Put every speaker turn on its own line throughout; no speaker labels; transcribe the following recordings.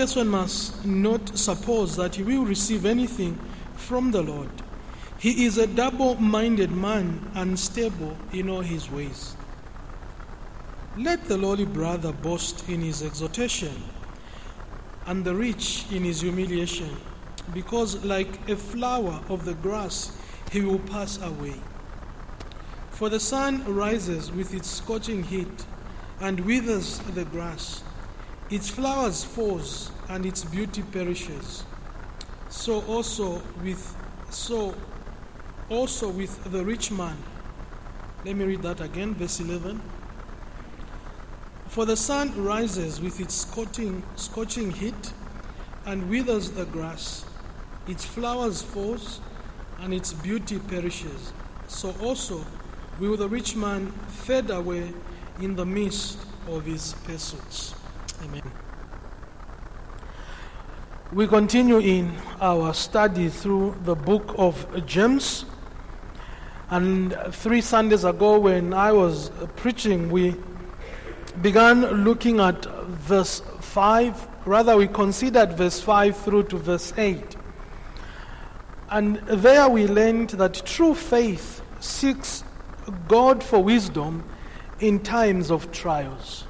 person must not suppose that he will receive anything from the Lord. He is a double minded man, unstable in all his ways. Let the lowly brother boast in his exhortation, and the rich in his humiliation, because like a flower of the grass, he will pass away. For the sun rises with its scorching heat and withers the grass. Its flowers falls and its beauty perishes. So also with so also with the rich man. Let me read that again, verse 11. For the sun rises with its scorching, scorching heat and withers the grass. Its flowers falls and its beauty perishes. So also will the rich man fade away in the midst of his pursuits. Amen. We continue in our study through the book of James. And three Sundays ago, when I was preaching, we began looking at verse 5. Rather, we considered verse 5 through to verse 8. And there we learned that true faith seeks God for wisdom in times of trials.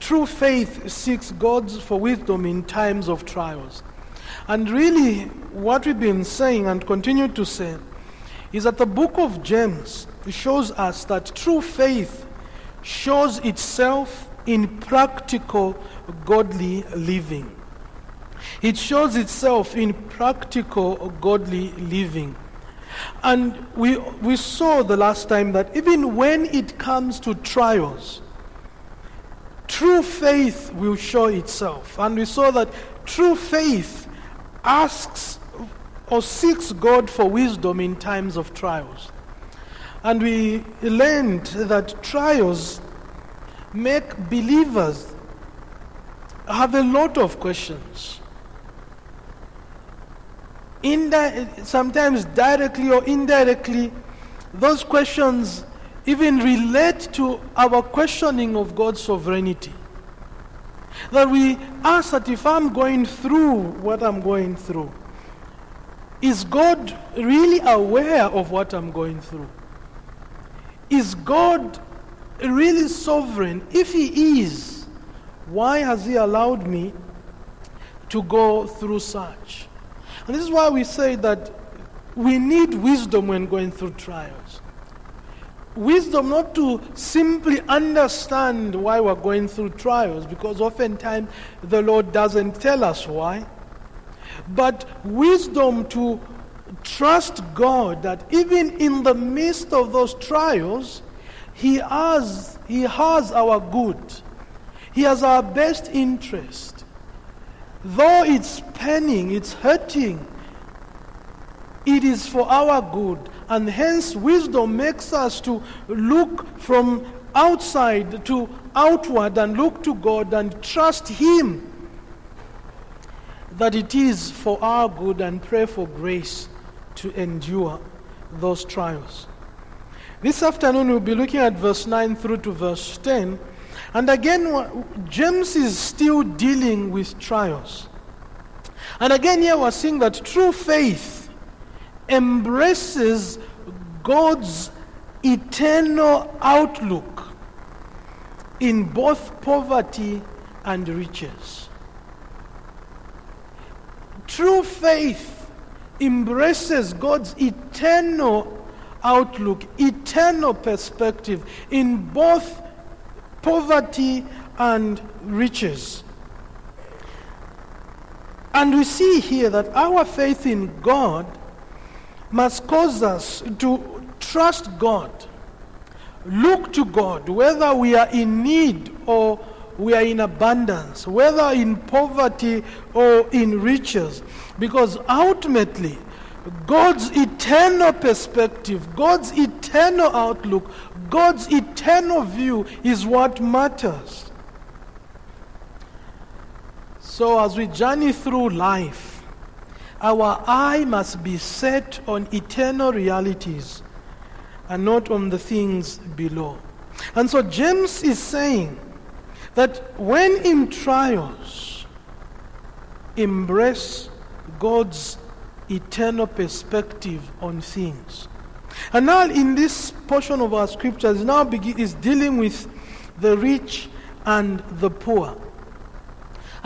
True faith seeks God for wisdom in times of trials. And really, what we've been saying and continue to say is that the book of James shows us that true faith shows itself in practical godly living. It shows itself in practical godly living. And we, we saw the last time that even when it comes to trials, true faith will show itself. And we saw that true faith asks or seeks God for wisdom in times of trials. And we learned that trials make believers have a lot of questions. Indi- sometimes directly or indirectly, those questions even relate to our questioning of God's sovereignty. That we ask that if I'm going through what I'm going through, is God really aware of what I'm going through? Is God really sovereign? If He is, why has He allowed me to go through such? And this is why we say that we need wisdom when going through trials. Wisdom not to simply understand why we're going through trials, because oftentimes the Lord doesn't tell us why. But wisdom to trust God that even in the midst of those trials, He has, he has our good. He has our best interest. Though it's paining, it's hurting, it is for our good. And hence, wisdom makes us to look from outside to outward and look to God and trust Him that it is for our good and pray for grace to endure those trials. This afternoon, we'll be looking at verse 9 through to verse 10. And again, James is still dealing with trials. And again, here we're seeing that true faith embraces God's eternal outlook in both poverty and riches. True faith embraces God's eternal outlook, eternal perspective in both poverty and riches. And we see here that our faith in God must cause us to trust God, look to God, whether we are in need or we are in abundance, whether in poverty or in riches. Because ultimately, God's eternal perspective, God's eternal outlook, God's eternal view is what matters. So, as we journey through life, our eye must be set on eternal realities and not on the things below. And so, James is saying that when in trials, embrace God's eternal perspective on things. And now, in this portion of our scriptures, now is dealing with the rich and the poor.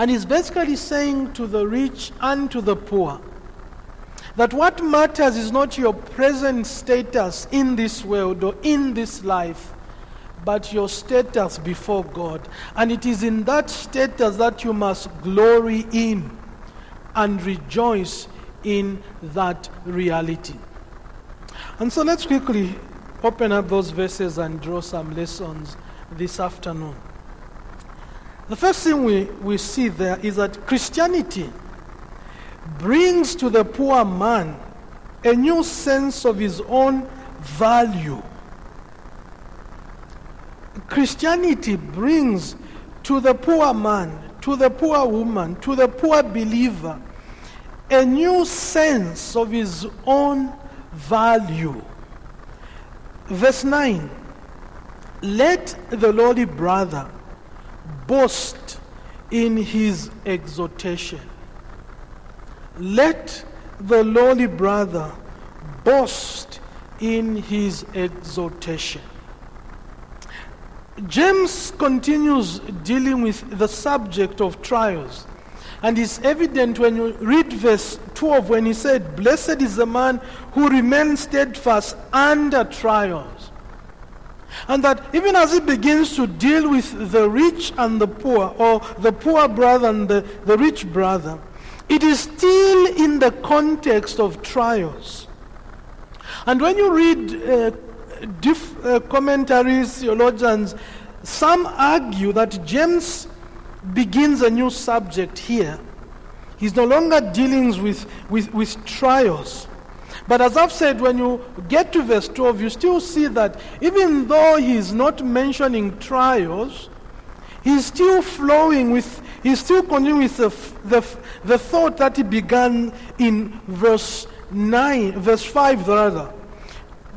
And he's basically saying to the rich and to the poor that what matters is not your present status in this world or in this life, but your status before God. And it is in that status that you must glory in and rejoice in that reality. And so let's quickly open up those verses and draw some lessons this afternoon. The first thing we, we see there is that Christianity brings to the poor man a new sense of his own value. Christianity brings to the poor man, to the poor woman, to the poor believer, a new sense of his own value. Verse 9 Let the lowly brother boast in his exhortation. Let the lowly brother boast in his exhortation. James continues dealing with the subject of trials. And it's evident when you read verse 12 when he said, Blessed is the man who remains steadfast under trials. And that even as he begins to deal with the rich and the poor, or the poor brother and the, the rich brother, it is still in the context of trials. And when you read uh, diff, uh, commentaries, theologians, some argue that James begins a new subject here. He's no longer dealing with, with, with trials. But as I've said, when you get to verse 12, you still see that even though he's not mentioning trials, he's still flowing with, he's still continuing with the, the, the thought that he began in verse 9, verse 5 rather,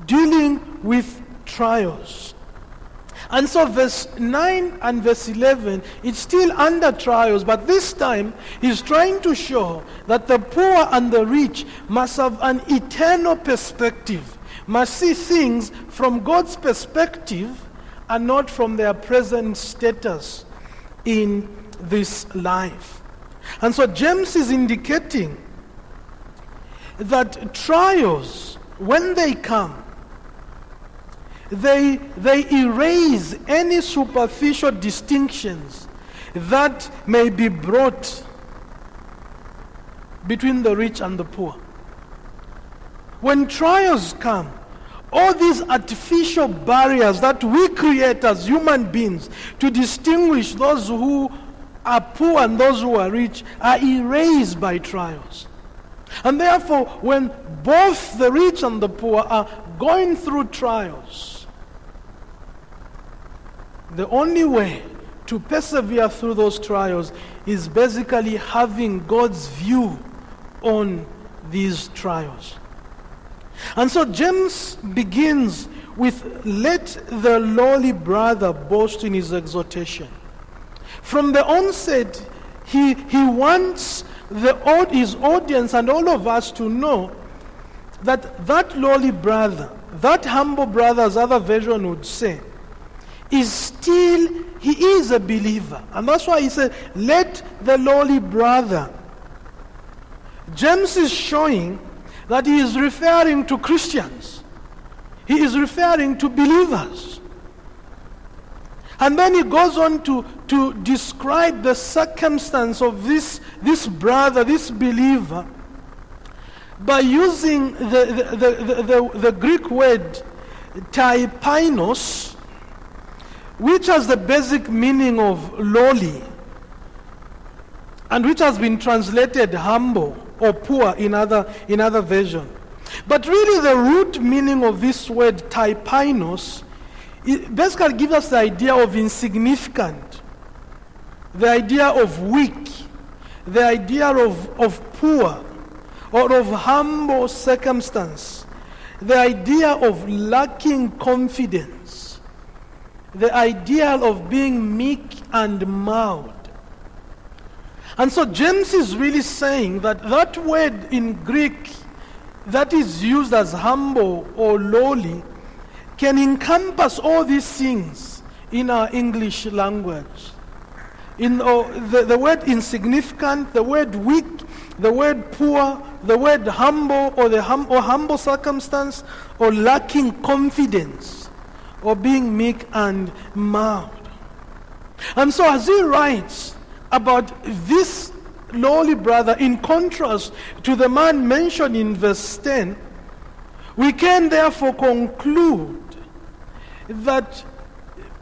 dealing with trials. And so, verse 9 and verse 11, it's still under trials, but this time he's trying to show that the poor and the rich must have an eternal perspective, must see things from God's perspective and not from their present status in this life. And so, James is indicating that trials, when they come, they, they erase any superficial distinctions that may be brought between the rich and the poor. When trials come, all these artificial barriers that we create as human beings to distinguish those who are poor and those who are rich are erased by trials. And therefore, when both the rich and the poor are going through trials, the only way to persevere through those trials is basically having God's view on these trials. And so James begins with, Let the lowly brother boast in his exhortation. From the onset, he, he wants the, his audience and all of us to know that that lowly brother, that humble brother, as other version would say, is still, he is a believer. And that's why he said, let the lowly brother. James is showing that he is referring to Christians. He is referring to believers. And then he goes on to, to describe the circumstance of this, this brother, this believer, by using the, the, the, the, the Greek word tapeinos, which has the basic meaning of lowly and which has been translated humble or poor in other, in other versions. But really, the root meaning of this word tapeinos basically gives us the idea of insignificant, the idea of weak, the idea of, of poor or of humble circumstance, the idea of lacking confidence the ideal of being meek and mild. And so James is really saying that that word in Greek that is used as humble or lowly can encompass all these things in our English language. In oh, the, the word insignificant, the word weak, the word poor, the word humble or the hum, or humble circumstance or lacking confidence or being meek and mild. And so as he writes about this lowly brother in contrast to the man mentioned in verse 10, we can therefore conclude that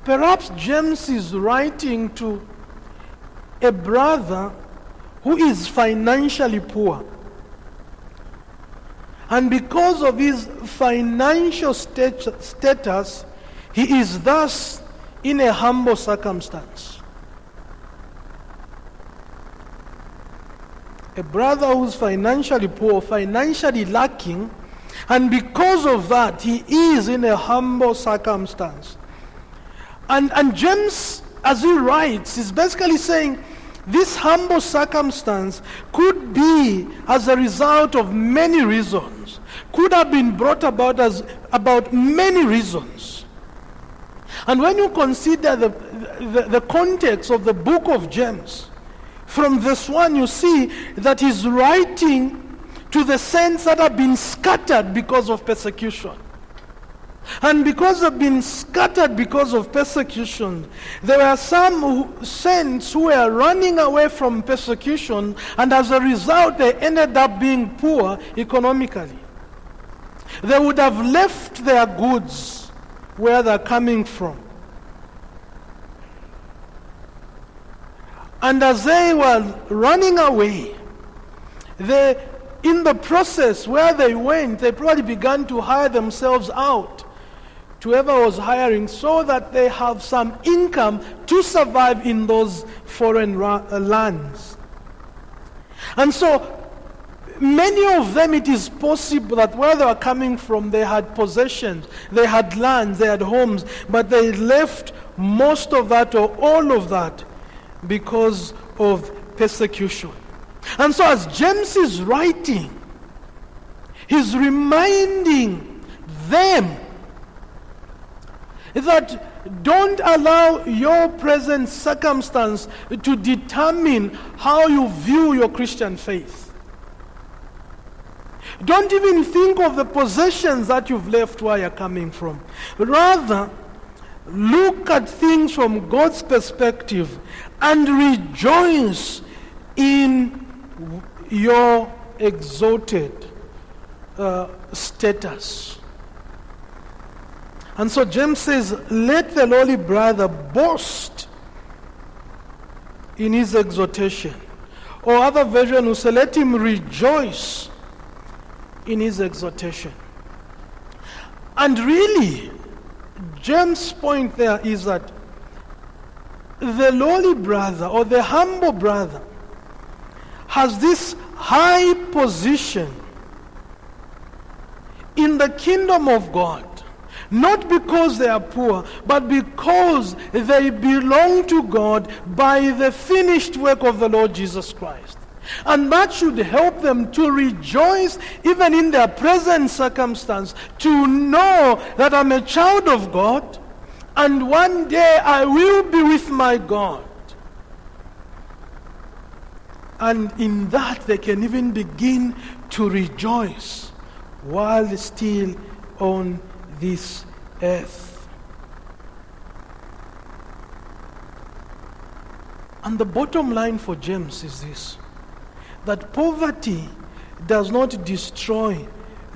perhaps James is writing to a brother who is financially poor. And because of his financial stat- status, he is thus in a humble circumstance. A brother who's financially poor, financially lacking, and because of that, he is in a humble circumstance. And, and James, as he writes, is basically saying this humble circumstance could be as a result of many reasons, could have been brought about as about many reasons. And when you consider the, the, the context of the book of James, from this one you see that he's writing to the saints that have been scattered because of persecution. And because they've been scattered because of persecution, there were some saints who were running away from persecution, and as a result, they ended up being poor economically. They would have left their goods where they're coming from. And as they were running away, they, in the process where they went, they probably began to hire themselves out to whoever was hiring so that they have some income to survive in those foreign ra- uh, lands. And so, many of them, it is possible that where they were coming from, they had possessions, they had lands, they had homes, but they left most of that or all of that because of persecution. And so, as James is writing, he's reminding them that don't allow your present circumstance to determine how you view your Christian faith. Don't even think of the possessions that you've left where you're coming from. Rather, look at things from God's perspective and rejoice in your exalted uh, status. And so James says, Let the lowly brother boast in his exhortation. Or other version will say, Let him rejoice in his exhortation. And really, James' point there is that the lowly brother or the humble brother has this high position in the kingdom of God. Not because they are poor, but because they belong to God by the finished work of the Lord Jesus Christ. And that should help them to rejoice even in their present circumstance, to know that I'm a child of God and one day I will be with my God. And in that they can even begin to rejoice while still on this earth. And the bottom line for James is this that poverty does not destroy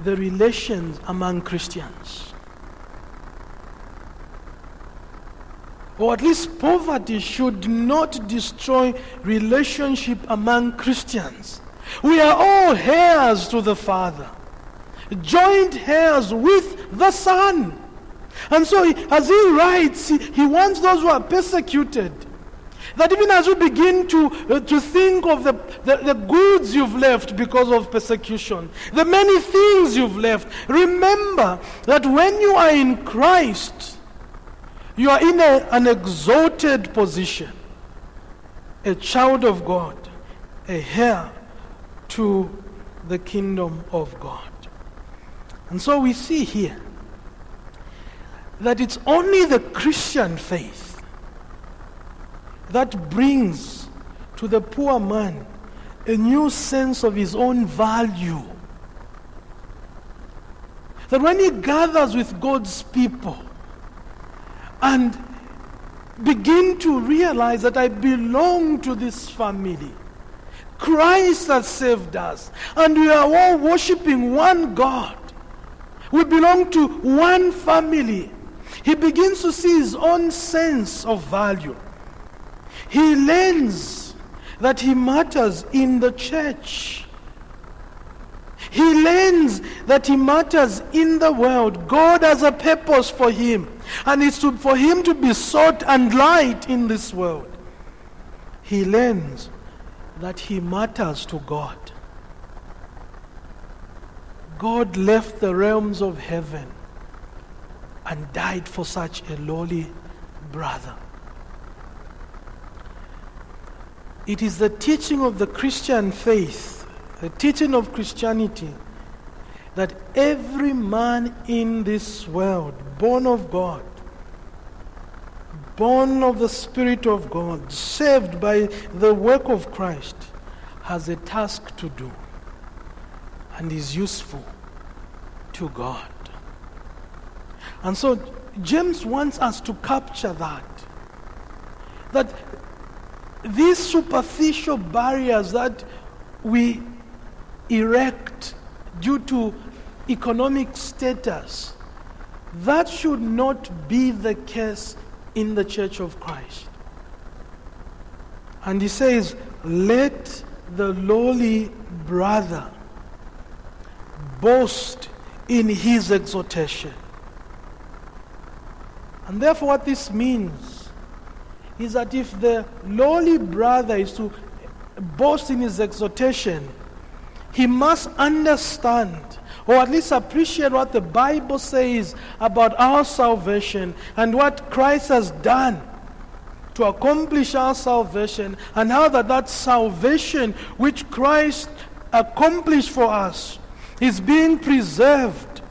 the relations among Christians. Or at least poverty should not destroy relationship among Christians. We are all heirs to the Father, joint heirs with the Son. And so, as he writes, he wants those who are persecuted that even as you begin to, uh, to think of the, the, the, goods you've left because of persecution, the many things you've left, remember that when you are in Christ, you are in a, an exalted position, a child of God, a heir to the kingdom of God. And so we see here that it's only the Christian faith that brings to the poor man a new sense of his own value. That when he gathers with God's people and begin to realize that I belong to this family, Christ has saved us, and we are all worshiping one God. We belong to one family. He begins to see his own sense of value. He learns that he matters in the church. He learns that he matters in the world. God has a purpose for him, and it's to, for him to be salt and light in this world. He learns that he matters to God. God left the realms of heaven and died for such a lowly brother. It is the teaching of the Christian faith, the teaching of Christianity, that every man in this world, born of God, born of the Spirit of God, saved by the work of Christ, has a task to do and is useful to God. And so James wants us to capture that. That these superficial barriers that we erect due to economic status, that should not be the case in the church of Christ. And he says, let the lowly brother boast in his exhortation. And therefore, what this means is that if the lowly brother is to boast in his exhortation, he must understand or at least appreciate what the Bible says about our salvation and what Christ has done to accomplish our salvation and how that that salvation which Christ accomplished for us is being preserved.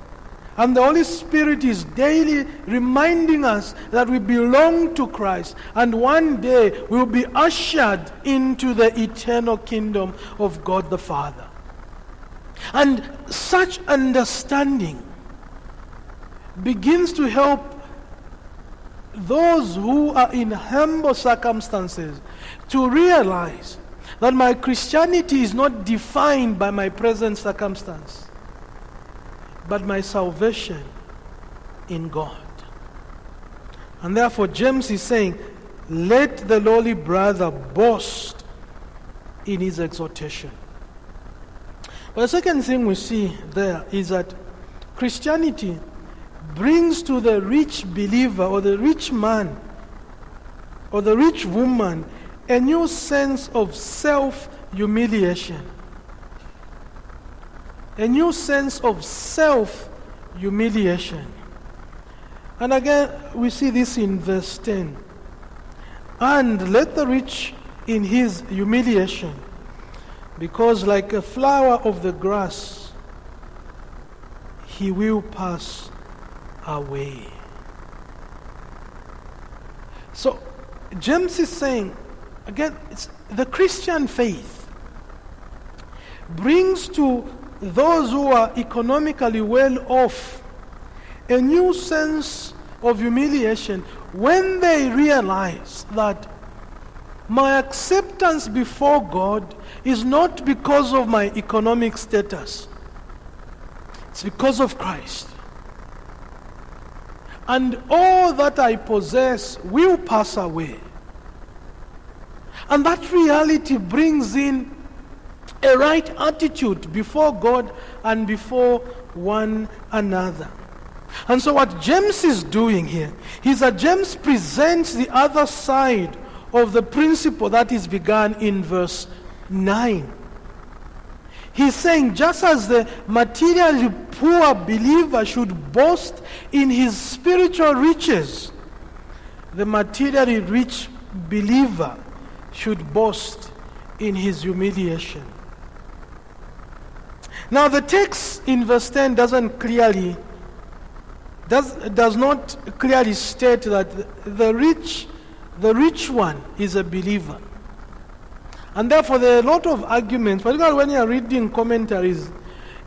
And the Holy Spirit is daily reminding us that we belong to Christ. And one day we will be ushered into the eternal kingdom of God the Father. And such understanding begins to help those who are in humble circumstances to realize that my Christianity is not defined by my present circumstance, but my salvation in God. And therefore, James is saying, let the lowly brother boast in his exhortation. But the second thing we see there is that Christianity brings to the rich believer or the rich man or the rich woman a new sense of self humiliation. A new sense of self humiliation. And again, we see this in verse 10. And let the rich in his humiliation, because like a flower of the grass, he will pass away. So, James is saying Again, the Christian faith brings to those who are economically well off a new sense of humiliation when they realize that my acceptance before God is not because of my economic status, it's because of Christ. And all that I possess will pass away. And that reality brings in a right attitude before God and before one another. And so, what James is doing here is that James presents the other side of the principle that is begun in verse 9. He's saying, just as the materially poor believer should boast in his spiritual riches, the materially rich believer should boast in his humiliation. Now, the text in verse 10 doesn't clearly, does, does not clearly state that the rich, the rich one is a believer. And therefore, there are a lot of arguments, particularly when you are reading commentaries,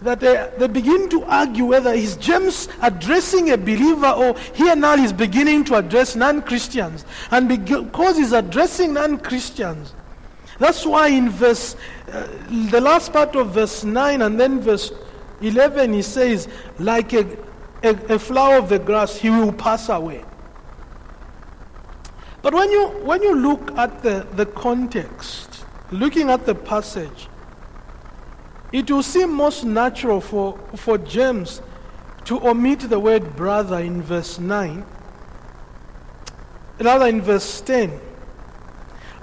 that they, they begin to argue whether is James addressing a believer or here now he's beginning to address non Christians. And because he's addressing non Christians, that's why in verse, uh, the last part of verse 9 and then verse 11, he says, like a, a, a flower of the grass, he will pass away. But when you, when you look at the, the context, looking at the passage, it will seem most natural for, for James to omit the word brother in verse 9, rather in verse 10,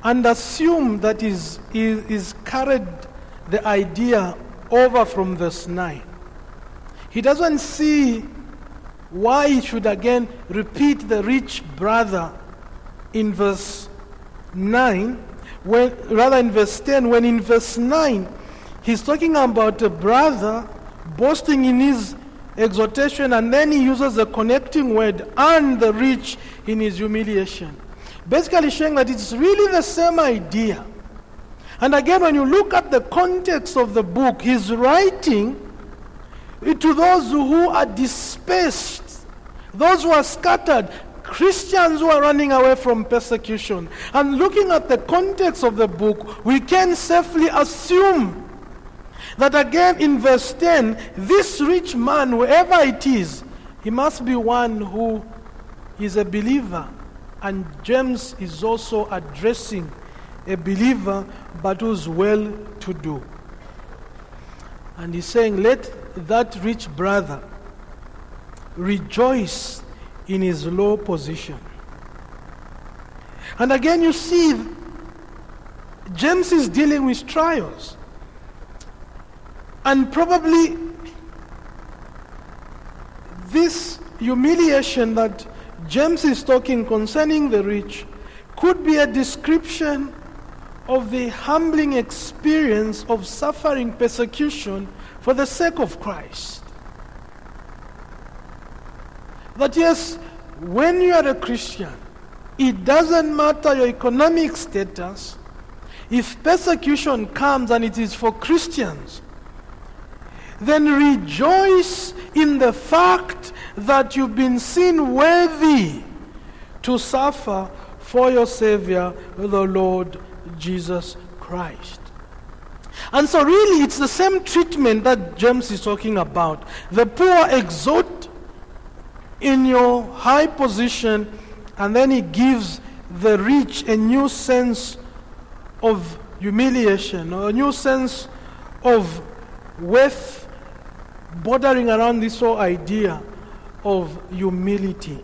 and assume that is, is, is carried the idea over from verse 9. He doesn't see why he should again repeat the rich brother in verse 9, when, rather in verse 10, when in verse 9 He's talking about a brother boasting in his exhortation, and then he uses the connecting word and the rich in his humiliation. Basically, showing that it's really the same idea. And again, when you look at the context of the book, he's writing to those who are dispersed, those who are scattered, Christians who are running away from persecution. And looking at the context of the book, we can safely assume that again in verse 10, this rich man, whoever it is, he must be one who is a believer. And James is also addressing a believer, but who's well to do. And he's saying, Let that rich brother rejoice in his low position. And again, you see, James is dealing with trials. And probably this humiliation that James is talking concerning the rich could be a description of the humbling experience of suffering persecution for the sake of Christ. That yes, when you are a Christian, it doesn't matter your economic status. If persecution comes and it is for Christians, then rejoice in the fact that you've been seen worthy to suffer for your Savior, the Lord Jesus Christ. And so, really, it's the same treatment that James is talking about. The poor exalt in your high position, and then he gives the rich a new sense of humiliation, or a new sense of worth bordering around this whole idea of humility.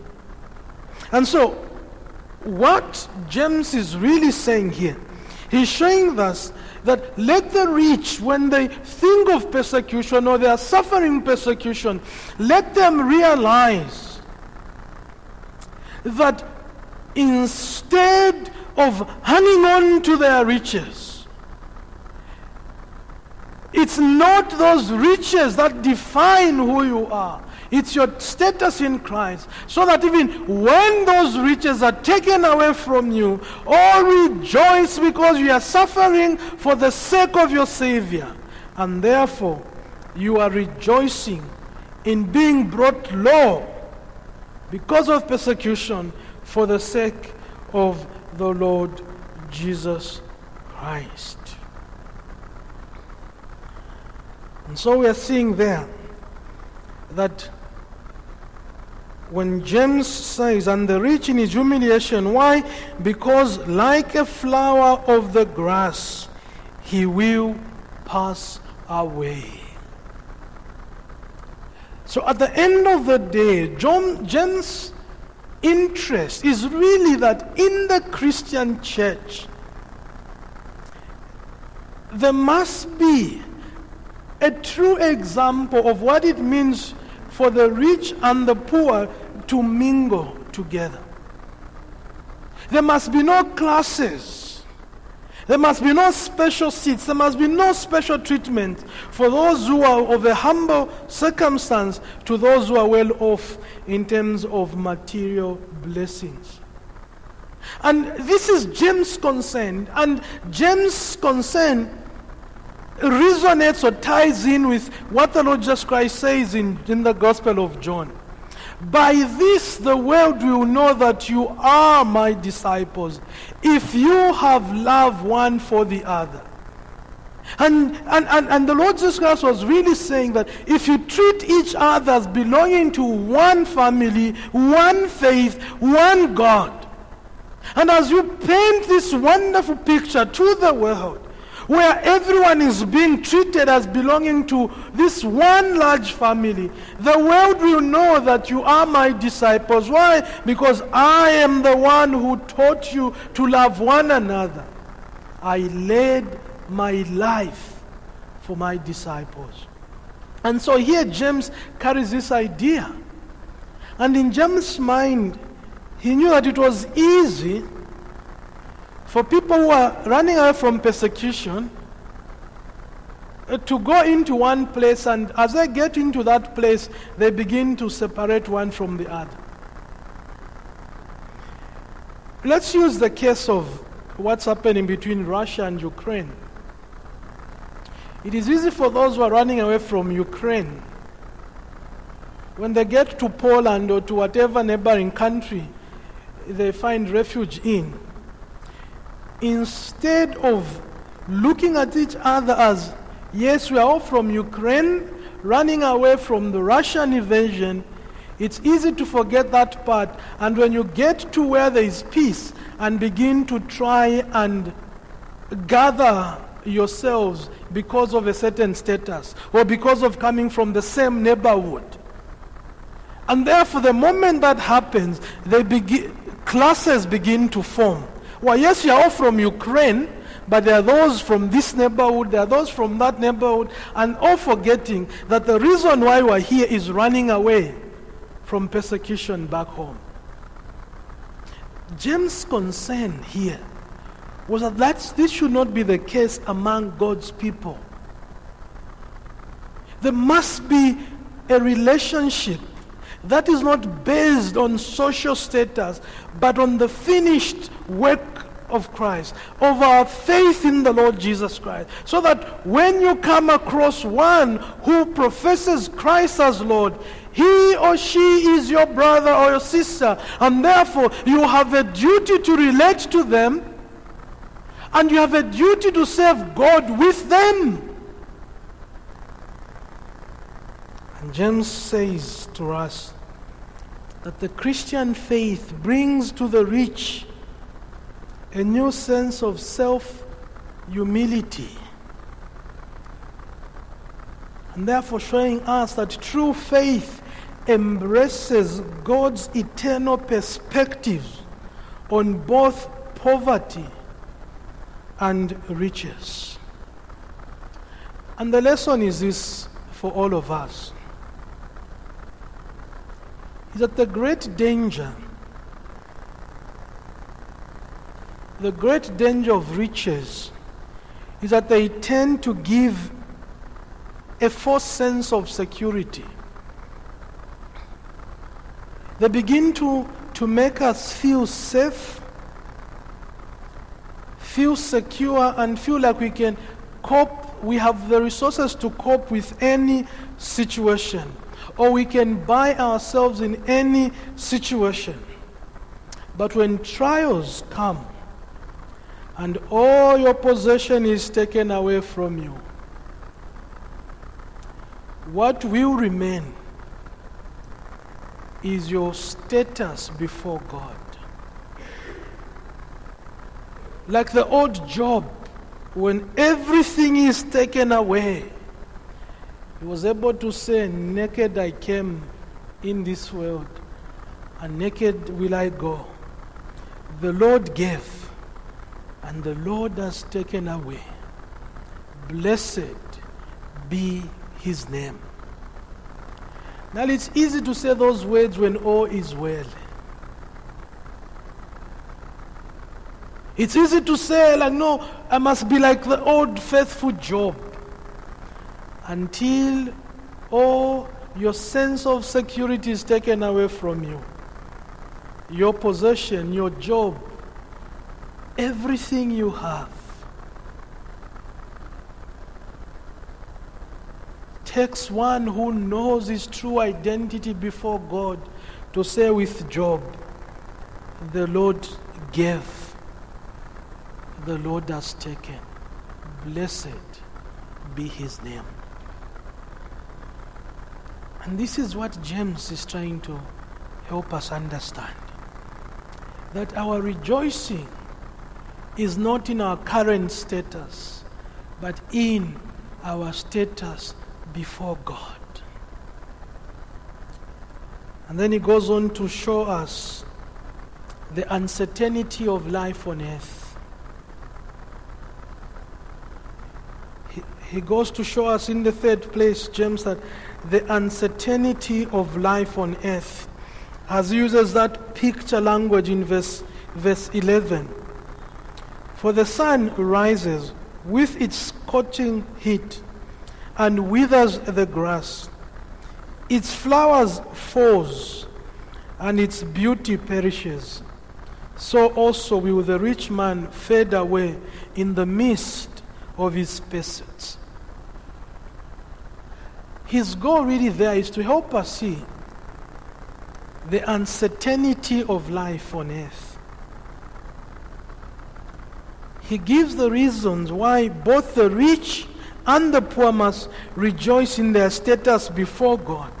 And so, what James is really saying here, he's showing us that let the rich, when they think of persecution or they are suffering persecution, let them realize that instead of hanging on to their riches, it's not those riches that define who you are. It's your status in Christ. So that even when those riches are taken away from you, all rejoice because you are suffering for the sake of your Savior. And therefore, you are rejoicing in being brought low because of persecution for the sake of the Lord Jesus Christ. And so we are seeing there that when James says, and the rich in his humiliation, why? Because like a flower of the grass, he will pass away. So at the end of the day, John, James' interest is really that in the Christian church, there must be a true example of what it means for the rich and the poor to mingle together. There must be no classes. There must be no special seats. There must be no special treatment for those who are of a humble circumstance to those who are well off in terms of material blessings. And this is James' concern. And James' concern resonates or ties in with what the Lord Jesus Christ says in, in the Gospel of John. By this the world will know that you are my disciples, if you have love one for the other. And, and, and, and the Lord Jesus Christ was really saying that if you treat each other as belonging to one family, one faith, one God, and as you paint this wonderful picture to the world, where everyone is being treated as belonging to this one large family, the world will know that you are my disciples. Why? Because I am the one who taught you to love one another. I laid my life for my disciples. And so here James carries this idea. And in James' mind, he knew that it was easy for people who are running away from persecution uh, to go into one place, and as they get into that place, they begin to separate one from the other. Let's use the case of what's happening between Russia and Ukraine. It is easy for those who are running away from Ukraine. When they get to Poland or to whatever neighboring country they find refuge in, instead of looking at each other as, yes, we are all from Ukraine, running away from the Russian invasion, it's easy to forget that part. And when you get to where there is peace and begin to try and gather yourselves because of a certain status or because of coming from the same neighborhood. And therefore, the moment that happens, they begin, classes begin to form. Well, yes, you are all from Ukraine, but there are those from this neighborhood, there are those from that neighborhood, and all forgetting that the reason why we're here is running away from persecution back home. James' concern here was that that's, this should not be the case among God's people. There must be a relationship that is not based on social status, but on the finished work of Christ, of our faith in the Lord Jesus Christ. So that when you come across one who professes Christ as Lord, he or she is your brother or your sister, and therefore you have a duty to relate to them, and you have a duty to serve God with them. And James says to us that the Christian faith brings to the rich a new sense of self humility. And therefore, showing us that true faith embraces God's eternal perspectives on both poverty and riches. And the lesson is this for all of us is that the great danger, the great danger of riches is that they tend to give a false sense of security. They begin to, to make us feel safe, feel secure, and feel like we can cope, we have the resources to cope with any situation or we can buy ourselves in any situation. But when trials come and all your possession is taken away from you, what will remain is your status before God. Like the old Job, when everything is taken away, he was able to say, Naked I came in this world, and naked will I go. The Lord gave, and the Lord has taken away. Blessed be his name. Now it's easy to say those words when all is well. It's easy to say, like, no, I must be like the old faithful Job. Until all your sense of security is taken away from you. Your possession, your job, everything you have. Takes one who knows his true identity before God to say with Job, The Lord gave, the Lord has taken. Blessed be his name. And this is what James is trying to help us understand that our rejoicing is not in our current status, but in our status before God. And then he goes on to show us the uncertainty of life on earth. He, he goes to show us in the third place, James, that the uncertainty of life on earth as uses that picture language in verse, verse 11. For the sun rises with its scorching heat and withers the grass. Its flowers falls and its beauty perishes. So also will the rich man fade away in the midst of his pursuits. His goal really there is to help us see the uncertainty of life on earth. He gives the reasons why both the rich and the poor must rejoice in their status before God,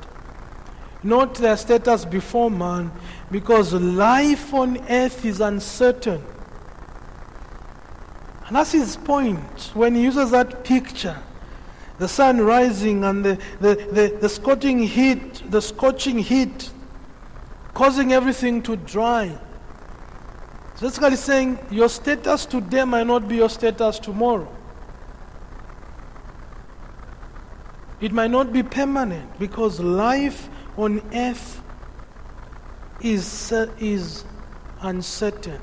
not their status before man, because life on earth is uncertain. And that's his point when he uses that picture the sun rising and the, the, the, the scorching heat, the scorching heat causing everything to dry. Basically saying your status today might not be your status tomorrow. It might not be permanent because life on earth is, uh, is uncertain.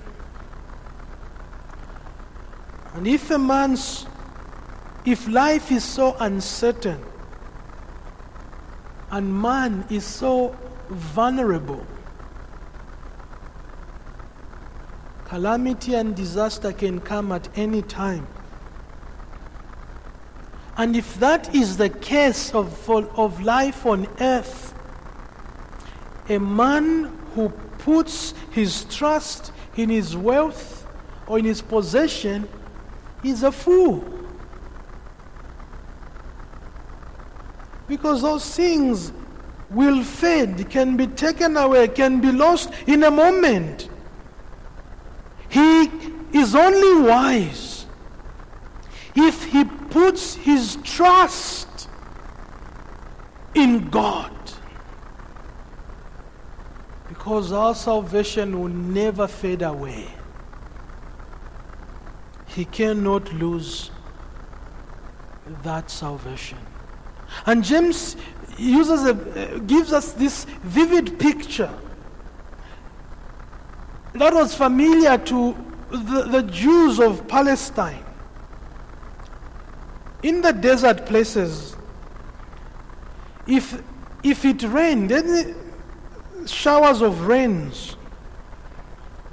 And if a man's, if life is so uncertain, and man is so vulnerable, calamity and disaster can come at any time. And if that is the case of, of life on earth, a man who puts his trust in his wealth or in his possession is a fool. Because those things will fade, can be taken away, can be lost in a moment. He is only wise if he puts his trust in God. Because our salvation will never fade away. He cannot lose that salvation. And James uses a, uh, gives us this vivid picture that was familiar to the, the Jews of Palestine. In the desert places, if, if it rained, any showers of rains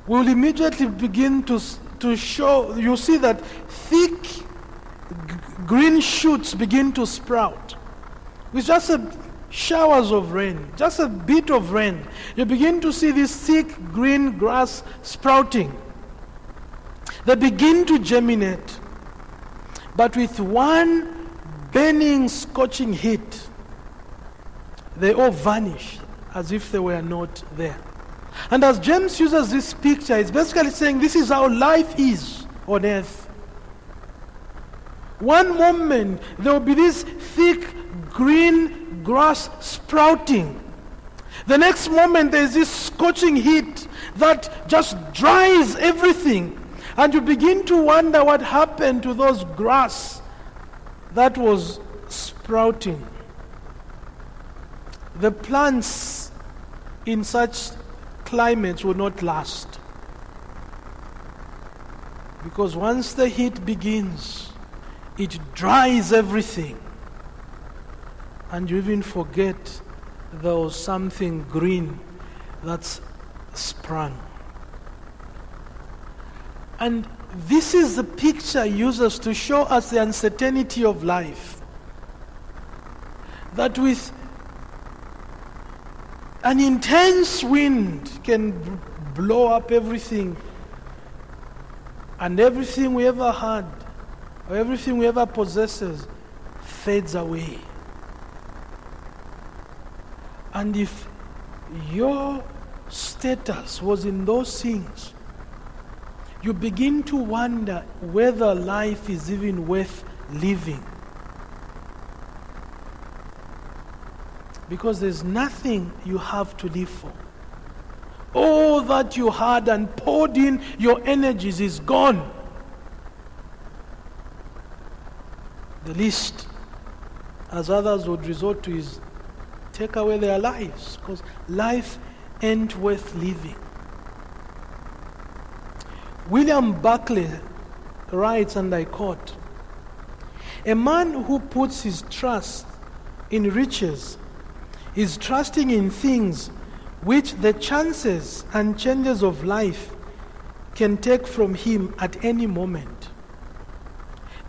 will immediately begin to, to show, you see that thick green shoots begin to sprout. With just a showers of rain, just a bit of rain, you begin to see this thick green grass sprouting. They begin to germinate. But with one burning, scorching heat, they all vanish as if they were not there. And as James uses this picture, it's basically saying this is how life is on earth. One moment, there will be this thick green grass sprouting. The next moment, there's this scorching heat that just dries everything. And you begin to wonder what happened to those grass that was sprouting. The plants in such climates will not last. Because once the heat begins, it dries everything. And you even forget there was something green that's sprung. And this is the picture uses to show us the uncertainty of life. That with an intense wind can blow up everything, and everything we ever had, or everything we ever possesses, fades away. And if your status was in those things, you begin to wonder whether life is even worth living. Because there's nothing you have to live for. All that you had and poured in your energies is gone. The least, as others would resort to, is take away their lives because life ain't worth living. William Barclay writes, and I quote A man who puts his trust in riches is trusting in things which the chances and changes of life can take from him at any moment.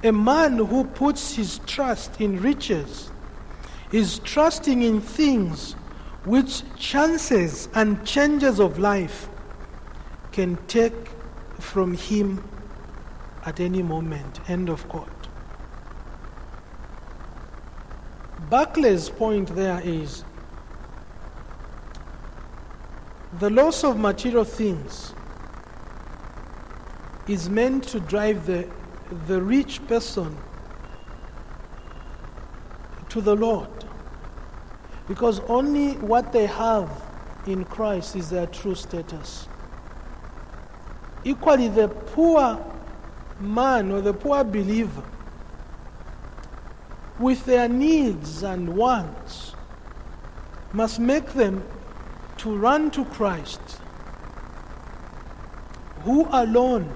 A man who puts his trust in riches is trusting in things which chances and changes of life can take from him at any moment. End of quote. Barclay's point there is the loss of material things is meant to drive the, the rich person to the Lord. Because only what they have in Christ is their true status. Equally, the poor man or the poor believer, with their needs and wants, must make them to run to Christ, who alone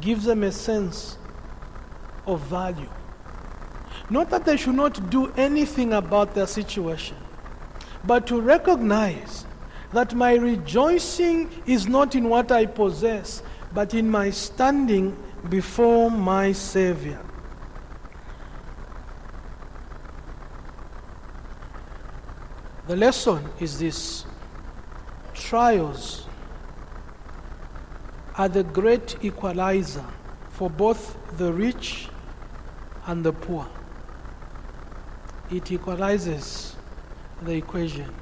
gives them a sense of value. Not that they should not do anything about their situation, but to recognize that my rejoicing is not in what I possess, but in my standing before my Savior. The lesson is this trials are the great equalizer for both the rich and the poor. It equalizes the equation.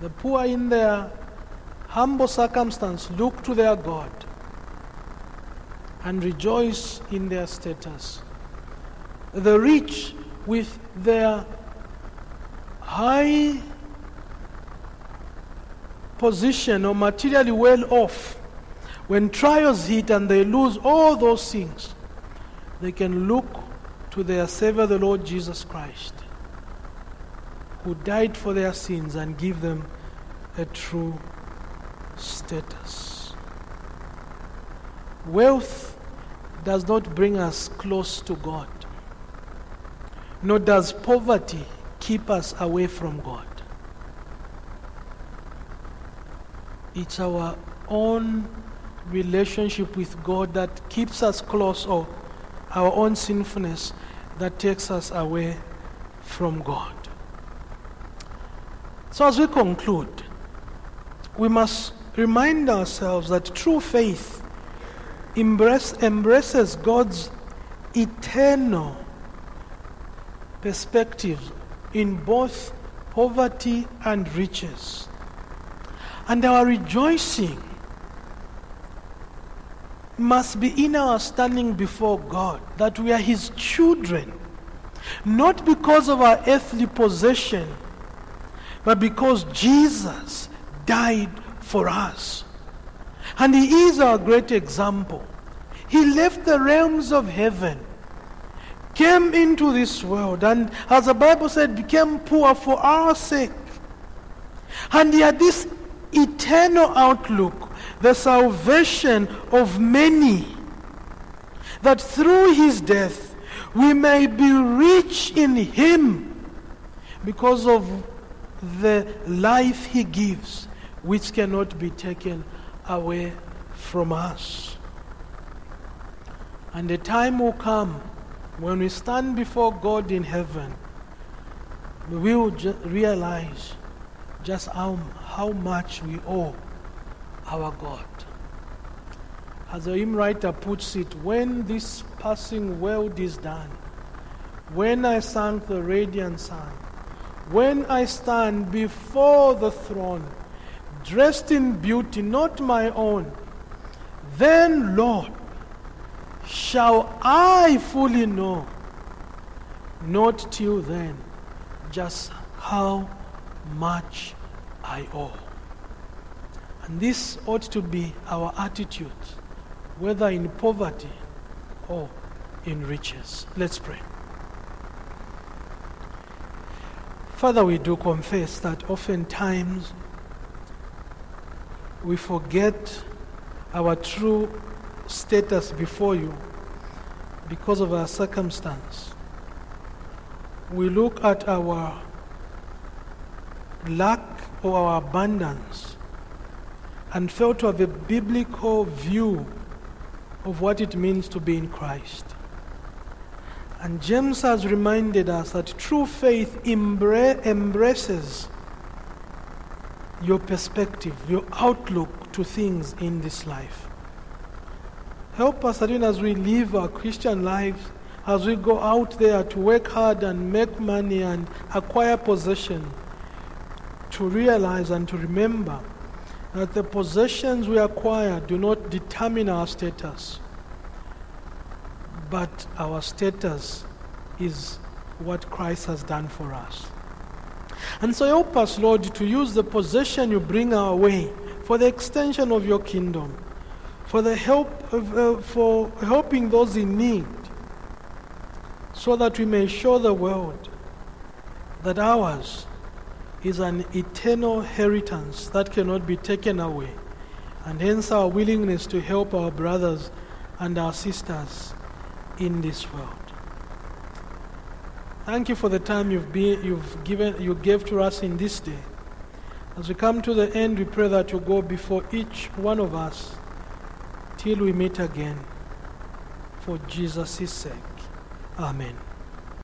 The poor, in their humble circumstance, look to their God and rejoice in their status. The rich, with their high position or materially well off, when trials hit and they lose all those things, they can look to their Savior, the Lord Jesus Christ who died for their sins and give them a true status. Wealth does not bring us close to God, nor does poverty keep us away from God. It's our own relationship with God that keeps us close, or our own sinfulness that takes us away from God. So, as we conclude, we must remind ourselves that true faith embrace, embraces God's eternal perspective in both poverty and riches. And our rejoicing must be in our standing before God, that we are His children, not because of our earthly possession but because Jesus died for us. And He is our great example. He left the realms of heaven, came into this world, and as the Bible said, became poor for our sake. And He had this eternal outlook the salvation of many, that through his death we may be rich in him because of the life he gives, which cannot be taken away from us. And the time will come when we stand before God in heaven, we will ju- realize just how, how much we owe our God. As the hymn writer puts it, when this passing world is done, when I sang the radiant sun, when I stand before the throne, dressed in beauty not my own, then, Lord, shall I fully know, not till then, just how much I owe. And this ought to be our attitude, whether in poverty or in riches. Let's pray. Father, we do confess that oftentimes we forget our true status before you because of our circumstance. We look at our lack or our abundance and fail to have a biblical view of what it means to be in Christ. And James has reminded us that true faith embra- embraces your perspective, your outlook to things in this life. Help us that even as we live our Christian lives, as we go out there to work hard and make money and acquire possession, to realize and to remember that the possessions we acquire do not determine our status but our status is what Christ has done for us. And so help us, Lord, to use the possession you bring our way for the extension of your kingdom, for the help of, uh, for helping those in need, so that we may show the world that ours is an eternal inheritance that cannot be taken away, and hence our willingness to help our brothers and our sisters in this world. Thank you for the time you've, been, you've given, you gave to us in this day. As we come to the end, we pray that you go before each one of us till we meet again. For Jesus' sake. Amen.